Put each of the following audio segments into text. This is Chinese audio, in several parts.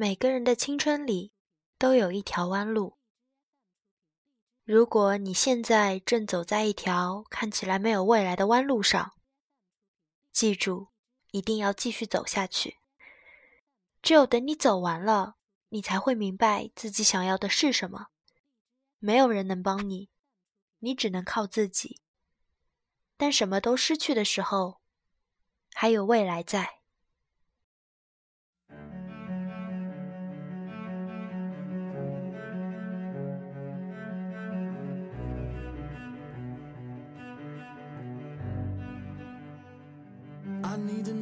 每个人的青春里都有一条弯路。如果你现在正走在一条看起来没有未来的弯路上，记住，一定要继续走下去。只有等你走完了，你才会明白自己想要的是什么。没有人能帮你，你只能靠自己。但什么都失去的时候，还有未来在。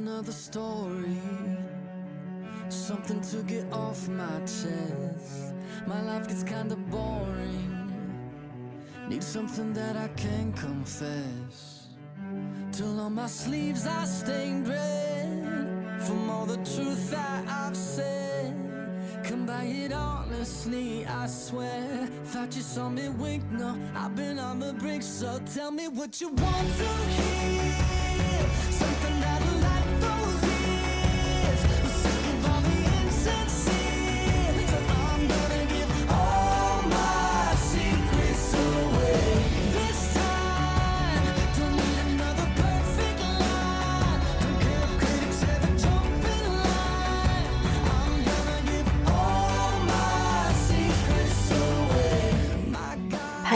Another story. Something to get off my chest. My life gets kinda boring. Need something that I can confess. Till on my sleeves I stained red. From all the truth that I've said. Come by it honestly, I swear. Thought you saw me wink, no I've been on the brink, so tell me what you want to hear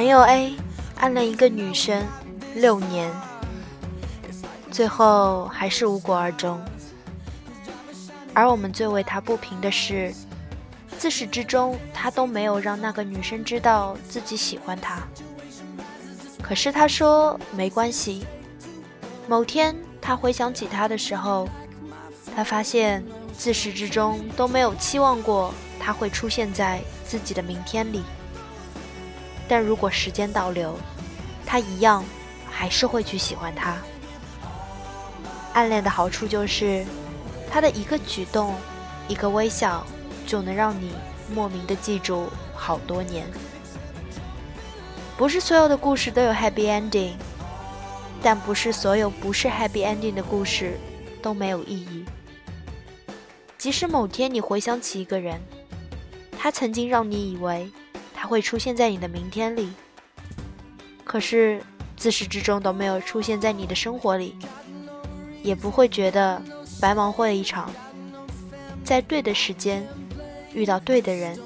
朋友 A 暗恋一个女生六年，最后还是无果而终。而我们最为他不平的是，自始至终他都没有让那个女生知道自己喜欢她。可是他说没关系。某天他回想起她的时候，他发现自始至终都没有期望过她会出现在自己的明天里。但如果时间倒流，他一样还是会去喜欢他。暗恋的好处就是，他的一个举动、一个微笑，就能让你莫名的记住好多年。不是所有的故事都有 happy ending，但不是所有不是 happy ending 的故事都没有意义。即使某天你回想起一个人，他曾经让你以为。它会出现在你的明天里，可是自始至终都没有出现在你的生活里，也不会觉得白忙活了一场。在对的时间遇到对的人，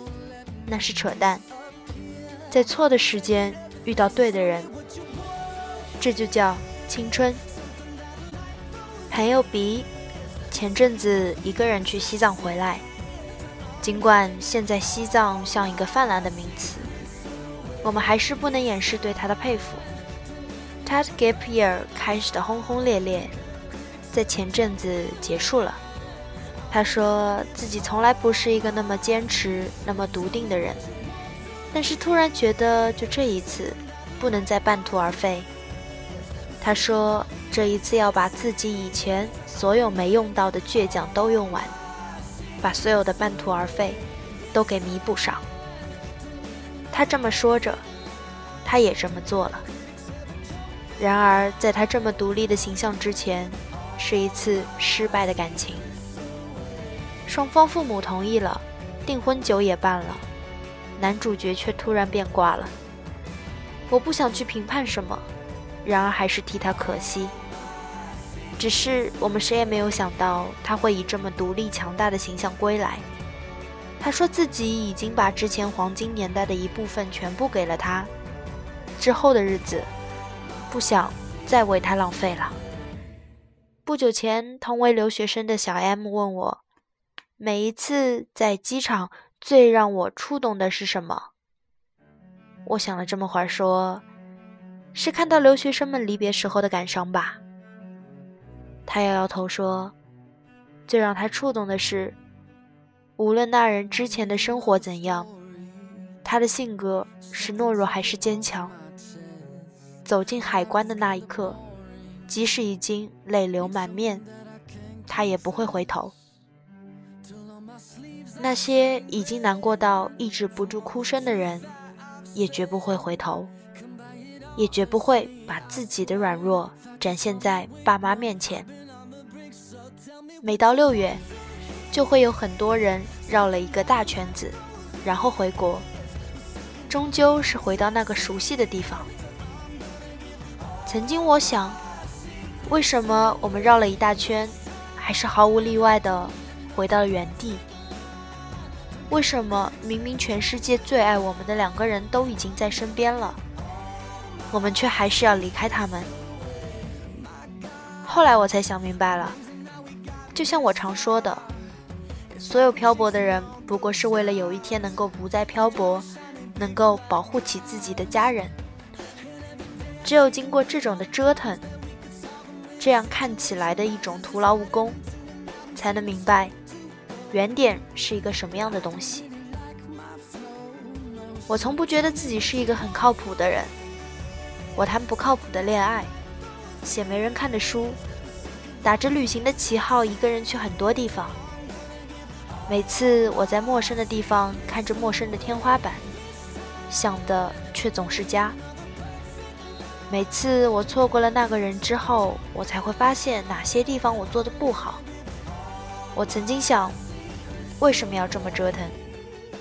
那是扯淡；在错的时间遇到对的人，这就叫青春。朋友 B 前阵子一个人去西藏回来。尽管现在西藏像一个泛滥的名词，我们还是不能掩饰对他的佩服。他的 gap year 开始的轰轰烈烈，在前阵子结束了。他说自己从来不是一个那么坚持、那么笃定的人，但是突然觉得就这一次不能再半途而废。他说这一次要把自己以前所有没用到的倔强都用完。把所有的半途而废都给弥补上。他这么说着，他也这么做了。然而，在他这么独立的形象之前，是一次失败的感情。双方父母同意了，订婚酒也办了，男主角却突然变卦了。我不想去评判什么，然而还是替他可惜。只是我们谁也没有想到他会以这么独立强大的形象归来。他说自己已经把之前黄金年代的一部分全部给了他，之后的日子不想再为他浪费了。不久前，同为留学生的小 M 问我，每一次在机场最让我触动的是什么？我想了这么会儿，说是看到留学生们离别时候的感伤吧。他摇摇头说：“最让他触动的是，无论那人之前的生活怎样，他的性格是懦弱还是坚强。走进海关的那一刻，即使已经泪流满面，他也不会回头。那些已经难过到抑制不住哭声的人，也绝不会回头，也绝不会把自己的软弱。”展现在爸妈面前。每到六月，就会有很多人绕了一个大圈子，然后回国，终究是回到那个熟悉的地方。曾经我想，为什么我们绕了一大圈，还是毫无例外的回到了原地？为什么明明全世界最爱我们的两个人都已经在身边了，我们却还是要离开他们？后来我才想明白了，就像我常说的，所有漂泊的人不过是为了有一天能够不再漂泊，能够保护起自己的家人。只有经过这种的折腾，这样看起来的一种徒劳无功，才能明白。原点是一个什么样的东西？我从不觉得自己是一个很靠谱的人。我谈不靠谱的恋爱，写没人看的书，打着旅行的旗号，一个人去很多地方。每次我在陌生的地方看着陌生的天花板，想的却总是家。每次我错过了那个人之后，我才会发现哪些地方我做的不好。我曾经想。为什么要这么折腾？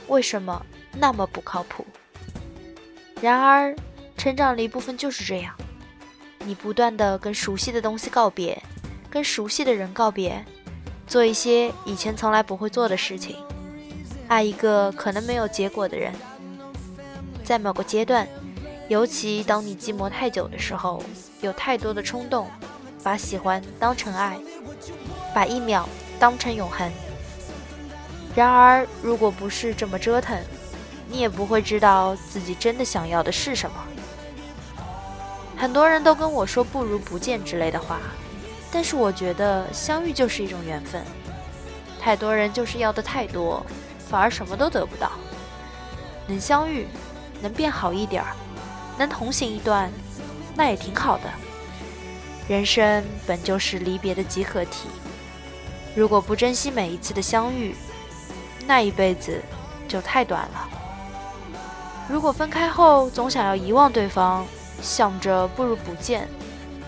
为什么那么不靠谱？然而，成长的一部分就是这样：你不断的跟熟悉的东西告别，跟熟悉的人告别，做一些以前从来不会做的事情，爱一个可能没有结果的人。在某个阶段，尤其当你寂寞太久的时候，有太多的冲动，把喜欢当成爱，把一秒当成永恒。然而，如果不是这么折腾，你也不会知道自己真的想要的是什么。很多人都跟我说“不如不见”之类的话，但是我觉得相遇就是一种缘分。太多人就是要的太多，反而什么都得不到。能相遇，能变好一点儿，能同行一段，那也挺好的。人生本就是离别的集合体，如果不珍惜每一次的相遇，那一辈子就太短了。如果分开后总想要遗忘对方，想着不如不见，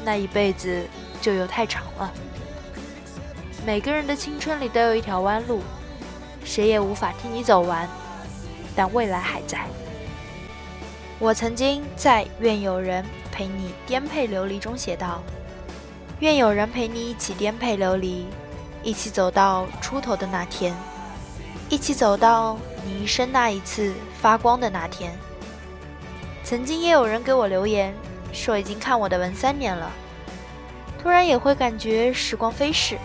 那一辈子就又太长了。每个人的青春里都有一条弯路，谁也无法替你走完，但未来还在。我曾经在《愿有人陪你颠沛流离》中写道：“愿有人陪你一起颠沛流离，一起走到出头的那天。”一起走到你一生那一次发光的那天。曾经也有人给我留言说已经看我的文三年了，突然也会感觉时光飞逝。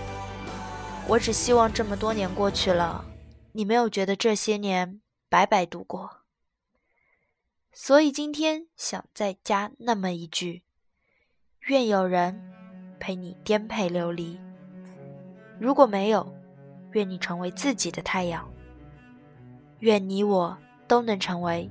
我只希望这么多年过去了，你没有觉得这些年白白度过。所以今天想再加那么一句：愿有人陪你颠沛流离。如果没有。愿你成为自己的太阳，愿你我都能成为